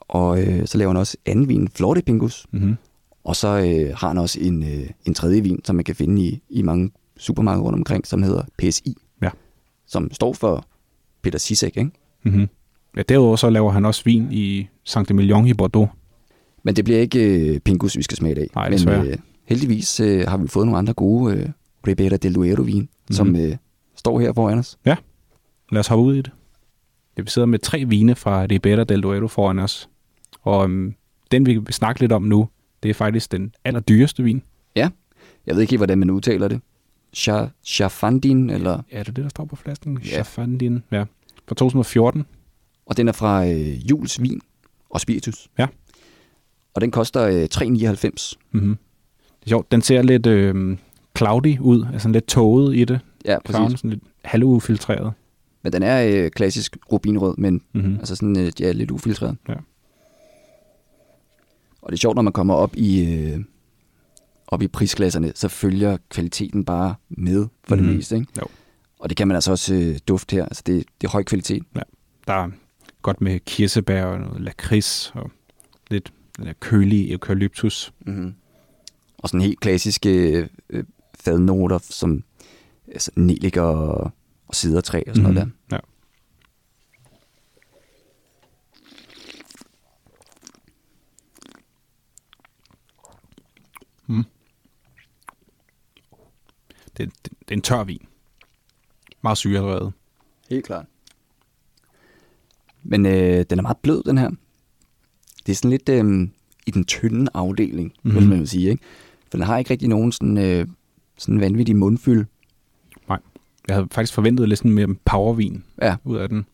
og øh, så laver han også anden vin Florida Pingus,
Mm-hmm.
og så øh, har han også en, øh, en tredje vin, som man kan finde i, i mange supermarkeder rundt omkring, som hedder PSI,
Ja.
som står for Peter Sisek, ikke?
Mm-hmm. Ja, derudover så laver han også vin i Saint-Emilion i Bordeaux.
Men det bliver ikke øh, Pingus, vi skal smage af.
Nej,
Men øh, heldigvis øh, har vi fået nogle andre gode øh, Ribera del Duero vin, mm-hmm. som øh, står her foran os.
Lad os hoppe ud i det. Ja, vi sidder med tre vine fra Ribera del Duero foran os. Og um, den, vi vil snakke lidt om nu, det er faktisk den allerdyreste vin.
Jeg ved ikke helt, hvordan man udtaler det. Cha- Chafandin, eller...
Ja, er det det, der står på flasken?
Ja.
Chafandin. Ja. Fra 2014.
Og den er fra øh, Jules Vin og Spiritus.
Ja.
Og den koster øh, 3,99.
Mm-hmm. Det er sjovt. Den ser lidt øh, cloudy ud, altså lidt tåget i det.
Ja, præcis.
sådan lidt halvufiltreret.
Men den er øh, klassisk rubinrød, men
Mm-hmm.
altså sådan øh, ja, lidt ufiltreret.
Ja.
Og det er sjovt, når man kommer op i, øh, op i prisklasserne, så følger kvaliteten bare med for mm-hmm.
Mhm.
det meste. Ikke?
Jo.
Og det kan man altså også øh, dufte her. Altså det, det er høj kvalitet.
Der er godt med kirsebær og noget lakrids og lidt den der kølige eukalyptus.
Mm-hmm. Og sådan helt klassiske øh, fadnoter, som altså, nellik og, og sidertræ og sådan mm-hmm. noget der.
Ja. Mm. Det, det, det er en tør vin. Meget syredrevet.
Helt klart. Men øh, den er meget blød, den her. Det er sådan lidt øh, i den tynde afdeling, mm-hmm.
Mhm.
vil man sige. Ikke? For den har ikke rigtig nogen sådan, øh, sådan vanvittig mundfyld.
Jeg havde faktisk forventet lidt sådan mere powervin
Ja,
ud af den.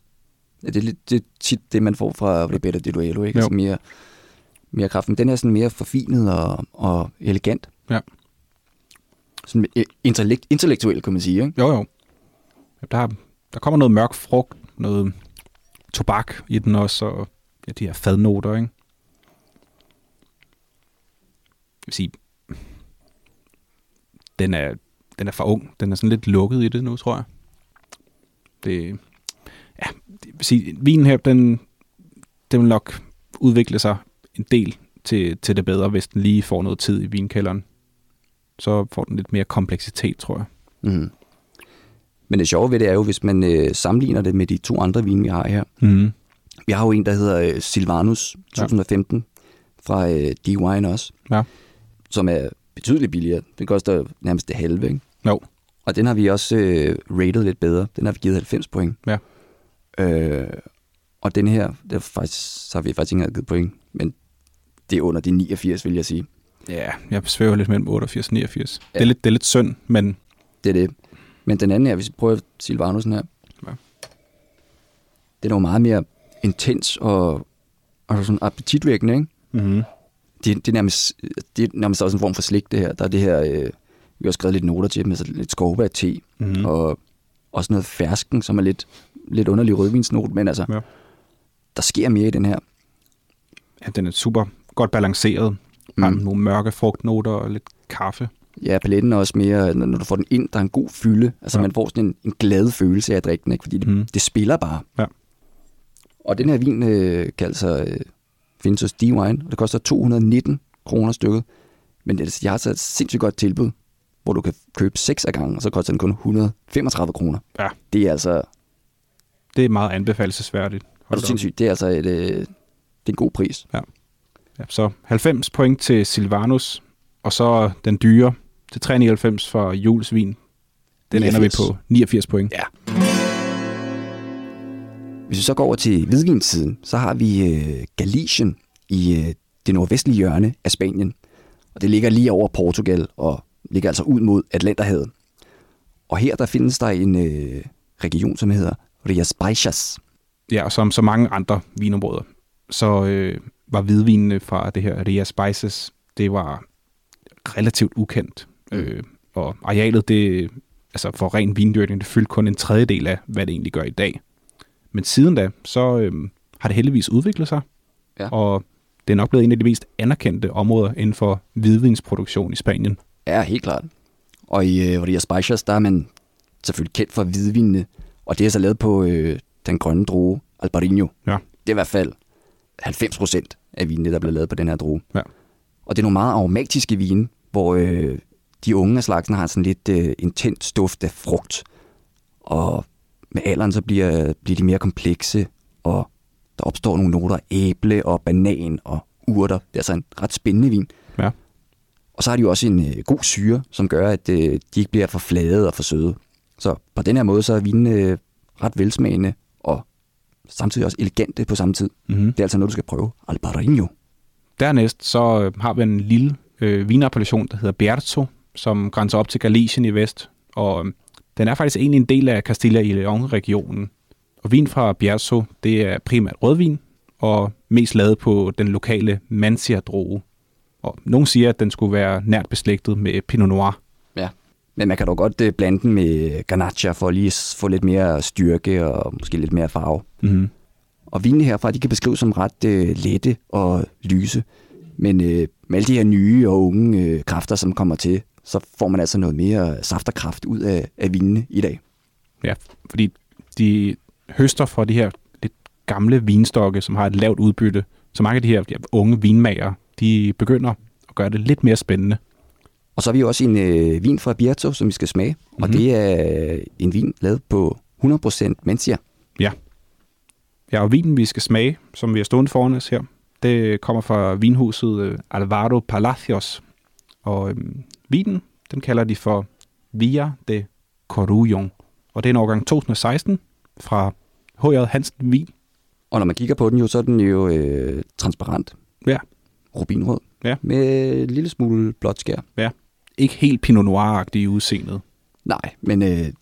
Ja, det er lidt det er tit det, man får fra Ribera de Duelo, ikke?
Jo.
Altså mere, mere kraft. Men den er sådan mere forfinet og, og elegant. sådan øh, intellekt, intellektuel, kan man sige. Ikke?
Jo, jo. Der, der kommer noget mørk frugt, noget tobak i den også, og ja, de her fadnoter, ikke? Jeg vil sige, den er, den er for ung. Den er sådan lidt lukket i det nu, tror jeg. Det, ja, det vil sige, vinen her, den, den vil nok udvikle sig en del til, til det bedre, hvis den lige får noget tid i vinkælderen. Så får den lidt mere kompleksitet, tror jeg.
Mm. Men det sjove ved det er jo, hvis man øh, sammenligner det med de to andre vine, vi har her.
Mm.
Vi har jo en, der hedder øh, Silvanus 2015 ja. fra øh, D-Wine også,
Ja.
som er betydeligt billigere. Den koster nærmest det halve, ikke?
Jo.
Og den har vi også øh, rated lidt bedre. Den har vi givet 90 point.
Ja.
Øh, og den her, der faktisk, så har vi faktisk ikke engang givet point, men det er under de 89, vil jeg sige.
Ja, jeg svæver lidt mellem 88 og 89. Ja. Det, er lidt, det er lidt synd, men
Det er det. Men den anden her, hvis vi prøver Silvanusen her,
Ja.
den er jo meget mere intens og, og sådan appetitvækkende, ikke?
mm-hmm.
Det, det, er nærmest, det er nærmest også en form for slik, det her. Der er det her, øh, vi har skrevet lidt noter til, med så lidt skovbær te,
Mm.
mm. og også noget fersken, som er lidt, lidt underlig rødvinsnot, men altså,
Ja.
der sker mere i den her.
ja, den er super godt balanceret. Mm. Har nogle mørke frugtnoter og lidt kaffe.
Ja, paletten er også mere, når du får den ind, der er en god fylde. Altså,
Ja.
man får sådan en, en glad følelse af at drikke den, ikke? fordi det,
mm.
det spiller bare.
Ja.
Og den her vin øh, kan altså øh, findes hos D-Wine, og det koster 219 kroner stykket. Men det, jeg har altså et sindssygt godt tilbud, hvor du kan købe 6 af gangen, og så koster den kun 135 kroner.
Ja.
Det er altså,
Det er meget anbefalesværdigt. da op.
sindssygt, det er altså et, øh, det er en god pris.
Ja, så 90 point til Silvanus, og så den dyre til 399 for Jules vin. Den 89. ender vi
89.
på 89 point.
Ja. Hvis vi så går over til hvidvinssiden, så har vi øh, Galicien i øh, det nordvestlige hjørne af Spanien. Og det ligger lige over Portugal og ligger altså ud mod Atlanterhavet. Og her der findes der en øh, region, som hedder Rias Baixas.
Ja, og som så mange andre vinområder, så øh, var hvidvinene fra det her Ria Spices, det var relativt ukendt. Mm. Øh, og arealet, det, altså for ren vindyrkning, det fyldte kun en tredjedel af, hvad det egentlig gør i dag. Men siden da, så øh, har det heldigvis udviklet sig,
Ja.
og det er nok blevet en af de mest anerkendte områder inden for hvidvinsproduktion i Spanien.
Ja, helt klart. Og i øh, Rias Baixas, der er man selvfølgelig kendt for hvidvinene. Og det er så lavet på øh, den grønne droge Albarino.
Ja.
Det er i hvert fald 90 procent af vinene, der bliver lavet på den her droge.
Ja.
Og det er nogle meget aromatiske vine, hvor øh, de unge af slagsen har sådan lidt øh, intens duft af frugt. Og med alderen så bliver, bliver de mere komplekse, og der opstår nogle noter af æble og banan og urter. Det er altså en ret spændende vin.
Ja.
Og så har de jo også en øh, god syre, som gør, at øh, de ikke bliver for flade og for søde. Så på den her måde, så er vinene øh, ret velsmagende og samtidig også elegante på samme tid.
Mm-hmm.
Det er altså noget, du skal prøve. Albarino.
Dernæst så øh, har vi en lille øh, vinappellation, der hedder Bierzo, som grænser op til Galicien i vest. Og øh, den er faktisk egentlig en del af Castilla y León-regionen. Og vin fra Bierzo, det er primært rødvin, og mest lavet på den lokale Mancia-droge. Og nogen siger, at den skulle være nært beslægtet med Pinot Noir.
Men man kan dog godt øh, blande den med Garnacha for at lige få lidt mere styrke og måske lidt mere farve.
Mm-hmm.
Og vinene herfra, de kan beskrives som ret øh, lette og lyse. Men øh, med alle de her nye og unge øh, kræfter, som kommer til, så får man altså noget mere saft og kraft ud af, af vinene i dag.
Ja, fordi de høster fra de her lidt gamle vinstokke, som har et lavt udbytte. Så mange af de her ja, unge vinmager, de begynder at gøre det lidt mere spændende.
Og så har vi også en øh, vin fra Bierzo, som vi skal smage. Mm-hmm. Og
Mhm.
det er en vin lavet på 100% Mencia.
Ja, og vinen, vi skal smage, som vi har stående foran os her, det kommer fra vinhuset øh, Alvaro Palacios. Og øhm, vinen, den kalder de for Via de Corullon. Og det er en årgang 2016 fra H.J. Hansen Vin.
Og når man kigger på den jo, så er den jo øh, transparent.
Ja.
Rubinrød.
Ja.
Med en lille smule blåt skær.
Ikke helt Pinot Noir-agtig i udseendet.
Nej, men øh,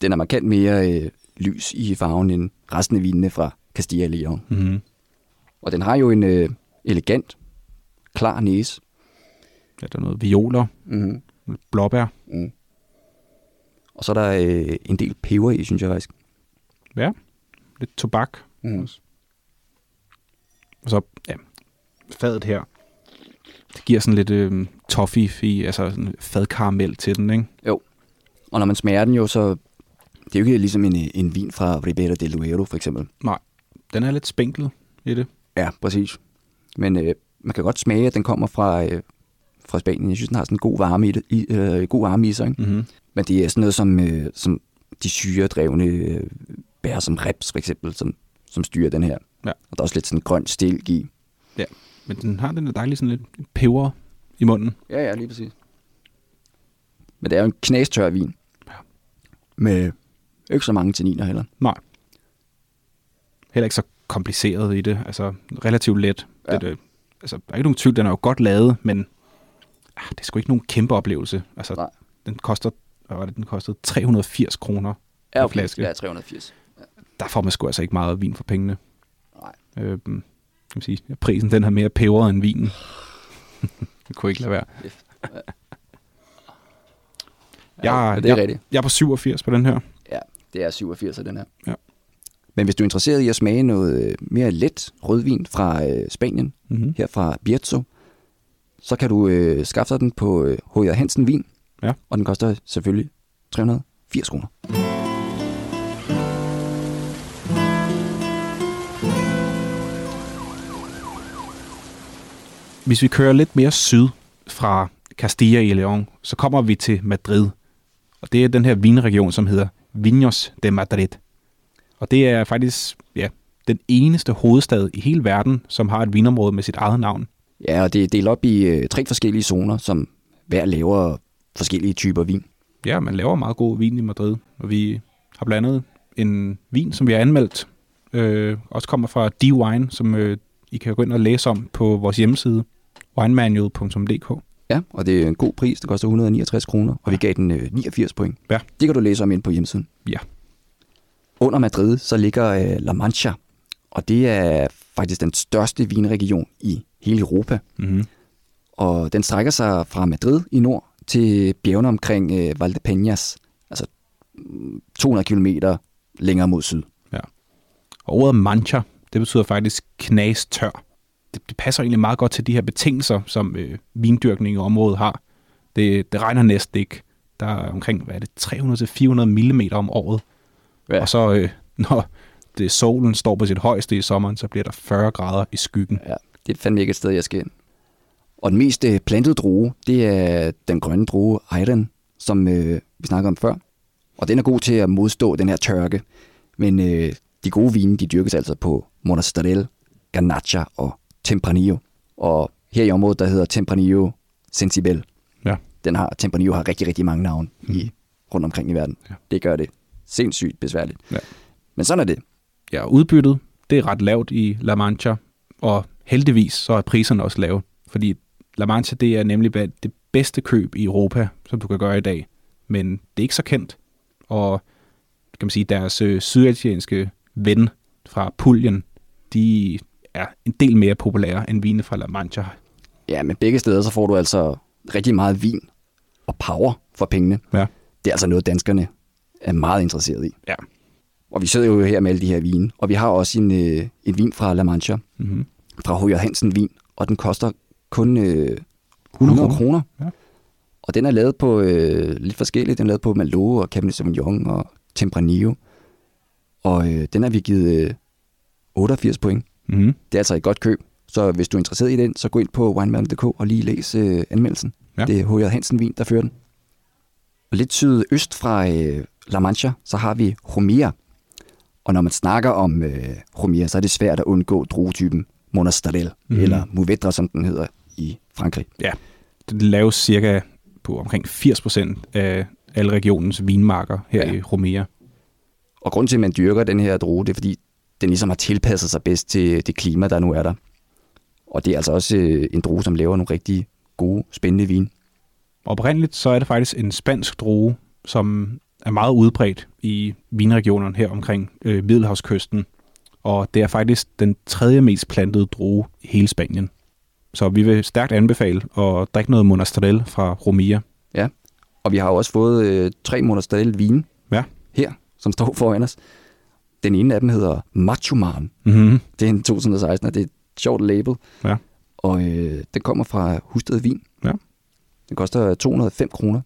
den er markant mere øh, lys i farven end resten af vinene fra Castilla y León.
Mm-hmm.
Og den har jo en øh, elegant, klar næse.
Ja, der er noget violer. Lidt blåbær.
Mm. Og så er der øh, en del peber i, synes jeg faktisk.
Ja. Lidt tobak.
Mm.
Og så, ja, fadet her. Det giver sådan lidt øh, toffee i, altså sådan fadkaramel til den, ikke?
Og når man smager den jo, så... Det er jo ikke ligesom en, en vin fra Ribera del Duero, for eksempel.
Den er lidt spinkel i det.
Ja, præcis. Men øh, man kan godt smage, at den kommer fra, øh, fra Spanien. Jeg synes, den har sådan en god varme i, det, i, øh, god varme i sig. Ikke?
Mm-hmm.
Men det er sådan noget som, øh, som de syredrevne øh, bær, som reps for eksempel, som, som styrer den her.
Ja.
Og der er også lidt sådan grønt stilk i.
Men den har den der dejlige sådan lidt peber i munden.
Ja, ja, lige præcis. Men det er jo en knastør vin.
Ja.
Med ikke så mange tanniner heller.
Heller ikke så kompliceret i det. Altså relativt let.
Ja.
Ja. Det, det, altså, der er ikke nogen tvivl, den er jo godt lavet, men ah, det er sgu ikke nogen kæmpe oplevelse. Altså,
Nej.
den koster, hvad var det, den kostede 380 kroner.
Ja,
En flaske.
Ja, 380.
Der får man sgu altså ikke meget vin for pengene.
Nej.
Øhm, kan man sige, ja, prisen den har mere peber end vinen. det kunne ikke lade være.
Ja,
Jeg,
men det er
jeg,
rigtigt.
jeg er på 87 på den her.
Det er 87 af den her.
Ja.
Men hvis du er interesseret i at smage noget øh, mere let rødvin fra øh, Spanien,
Mm-hmm.
her fra Bierzo, så kan du øh, skaffe dig den på øh, H.J. Hansen Vin.
Ja.
Og den koster selvfølgelig 380 kroner.
Hvis vi kører lidt mere syd fra Castilla y León, så kommer vi til Madrid. Og det er den her vinregion, som hedder Vinos de Madrid. Og det er faktisk ja, den eneste hovedstad i hele verden, som har et vinområde med sit eget navn.
Ja, og det er delt op i øh, tre forskellige zoner, som hver laver forskellige typer vin.
Ja, man laver meget god vin i Madrid. Og vi har blandt andet en vin, som vi har anmeldt. Øh, også kommer fra D-Wine, som øh, I kan gå ind og læse om på vores hjemmeside, winemanual.dk.
Ja, og det er en god pris. Det koster 169 kroner, og vi gav den øh, 89 point.
Ja.
Det kan du læse om ind på hjemmesiden.
Ja.
Under Madrid, så ligger øh, La Mancha, og det er faktisk den største vinregion i hele Europa.
Mm-hmm.
Og den strækker sig fra Madrid i nord til bjergene omkring øh, Valdepeñas, altså mm, 200 km længere mod syd.
Og ordet mancha, det betyder faktisk knastør. Det, det passer egentlig meget godt til de her betingelser, som øh, vindyrkning i området har. Det, det regner næsten ikke. Der er omkring, hvad er det, 300-400 mm om året.
Ja.
Og så, øh, når det, solen står på sit højeste i sommeren, så bliver der 40 grader i skyggen.
Ja, det er fandme ikke et sted, jeg skal ind. Og den mest øh, plantede drue, det er den grønne drue Ayren, som øh, vi snakkede om før. Og den er god til at modstå den her tørke. Men øh, de gode vine, de dyrkes altså på Monastrell, Garnacha og Tempranillo. Og her i området, der hedder Tempranillo Sensibel.
Ja.
Den har, Tempranillo har rigtig, rigtig mange navne mm. i, rundt omkring i verden.
Ja.
Det gør det sindssygt besværligt.
Ja.
Men sådan er det.
Ja, udbyttet, det er ret lavt i La Mancha, og heldigvis så er priserne også lave, fordi La Mancha, det er nemlig det bedste køb i Europa, som du kan gøre i dag. Men det er ikke så kendt, og kan man sige, deres øh, ven fra Puljen, de er en del mere populære end vine fra La Mancha.
Ja, men begge steder, så får du altså rigtig meget vin og power for pengene.
Ja.
Det er altså noget, danskerne er meget interesseret i.
Ja.
Og vi sidder jo her med alle de her vine, og vi har også en, øh, en vin fra La Mancha,
Mm-hmm.
fra H.J. Hansen vin, og den koster kun øh, 100,
100
kroner.
Ja.
Og den er lavet på øh, lidt forskelligt. Den er lavet på Malo og Cabernet Sauvignon og Tempranillo. Og øh, den har vi givet øh, 88 point.
Mm-hmm.
Det er altså et godt køb. Så hvis du er interesseret i den, så gå ind på wineman.dk og lige læs øh, anmeldelsen.
Ja.
Det er H.J. Hansen Vin, der fører den. Og lidt sydøst fra øh, La Mancha, så har vi Romia. Og når man snakker om øh, Romia, så er det svært at undgå druetypen Monastrell,
Mhm.
mm. eller Mouvedre, som den hedder i Frankrig.
Det laves cirka på omkring 80% af alle regionens vinmarker her
Ja.
ja. i Romea.
Og grunden til, at man dyrker den her drue, det er fordi, den ligesom har tilpasset sig bedst til det klima, der nu er der. Og det er altså også øh, en drue, som laver nogle rigtig gode, spændende vin.
Oprindeligt så er det faktisk en spansk drue, som er meget udbredt i vinregionerne her omkring øh, Middelhavskysten. Og det er faktisk den tredje mest plantede drue i hele Spanien. Så vi vil stærkt anbefale at drikke noget Monastrell fra Romia.
Ja, og vi har jo også fået øh, tre måneder stadig vin
Ja.
her, som står foran os. Den ene af dem hedder Macho Man.
Mm-hmm.
Det er en 2016, og det er et sjovt label.
Ja.
Og øh, den kommer fra Husted Vin.
Ja.
Den koster 205 kroner.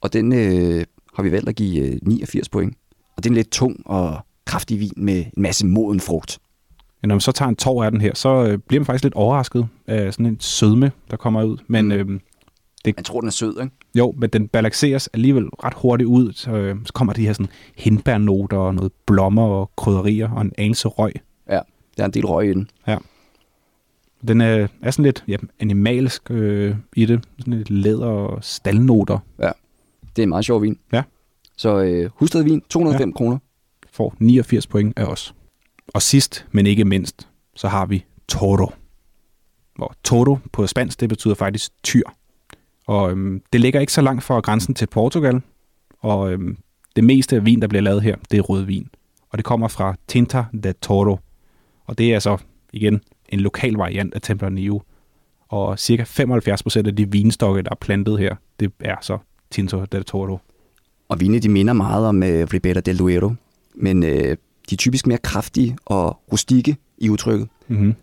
Og den øh, har vi valgt at give øh, 89 point. Og det er en lidt tung og kraftig vin med en masse moden frugt.
Ja, når man så tager en tår af den her, så øh, bliver man faktisk lidt overrasket af sådan en sødme, der kommer ud. Men
Mm.
øh,
Jeg tror, den er sød, ikke?
jo, men den balanceres alligevel ret hurtigt ud. Så, øh, så kommer de her sådan hindbærnoter og noget blommer og krydderier og en anelse røg.
Ja, der er en del røg i den.
Den er, er sådan lidt ja, animalsk øh, i det. Sådan lidt læder og staldnoter.
Det er en meget sjov vin.
Ja.
Så øh, Husted Vin, 205 ja. kroner.
Får 89 point af os. Og sidst, men ikke mindst, så har vi Toro. Hvor Toro på spansk, det betyder faktisk tyr. Og øhm, det ligger ikke så langt fra grænsen til Portugal. Og øhm, det meste af vin, der bliver lavet her, det er rødvin. Og det kommer fra Tinta de Toro. Og det er så igen en lokal variant af Tempranillo. Og cirka 75% af de vinstokke, der er plantet her, det er så Tinta de Toro.
Og vinene, de minder meget om øh, Ribera del Duero. Men øh, de er typisk mere kraftige og rustikke i udtrykket.
Mm-hmm.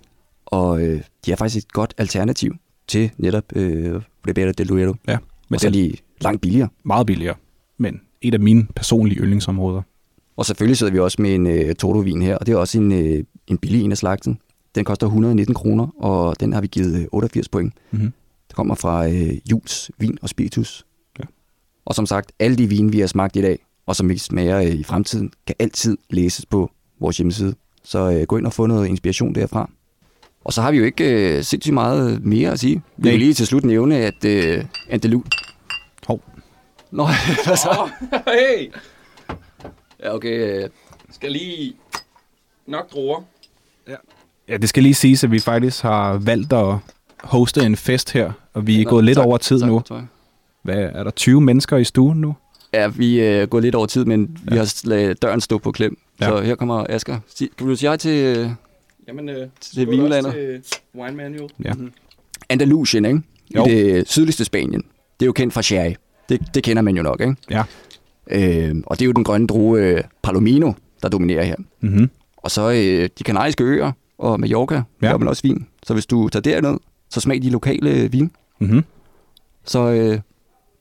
Og øh, de er faktisk et godt alternativ til netop øh, Ribera del Duero.
Ja,
Men
men
så er de langt billigere.
meget billigere. Men et af mine personlige yndlingsområder.
Og selvfølgelig sidder vi også med en øh, Toro-vin her, og det er også en, øh, en billig en af slagsen. Den koster 119 kroner, og den har vi givet øh, 88 point.
Mm-hmm.
Det kommer fra øh, Jules Vin og Spiritus.
Ja.
Og som sagt, alle de vine, vi har smagt i dag, og som vi smager øh, i fremtiden, kan altid læses på vores hjemmeside. Så øh, gå ind og få noget inspiration derfra. Og så har vi jo ikke øh, sindssygt meget mere at sige. Vi
Nej.
vil lige til slut nævne, at øh, Andalou...
Hov.
Nå, hvad så?
hey!
Ja, okay. Øh,
Skal lige nok druer.
Ja, det skal lige siges, at vi faktisk har valgt at hoste en fest her, og vi er
Nå,
gået lidt
tak,
over tid
tak,
nu.
tak.
Hvad, er der 20 mennesker i stuen nu?
Ja, vi er øh, gået lidt over tid, men ja. vi har ladet døren stå på klem. Ja. Så her kommer Asger. Kan du sige hej til øh,
Jamen, øh,
Til
også til Wine Manual.
Ja.
Mhm.
Andalusien, ikke?
Jo.
I det sydligste Spanien. Det er jo kendt fra sherry. Det, det kender man jo nok, ikke?
Ja.
Øh, og det er jo den grønne drue øh, Palomino, der dominerer her.
Mm-hmm.
Og så øh, de kanariske øer og Mallorca, ja.
Ja.
der man også vin. Så hvis du tager derned, så smag de lokale øh, vin.
Mm-hmm.
Så øh,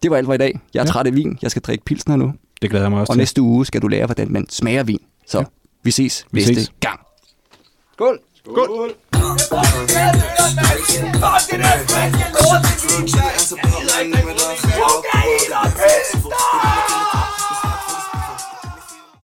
det var alt for i dag. Jeg er
Ja.
træt af vin. Jeg skal drikke pilsner nu.
Det glæder jeg mig også
Og
til.
næste uge skal du lære, hvordan man smager vin. Så ja. Vi ses
Vi
næste
ses.
gang. Skål!
Skål!
Fuck det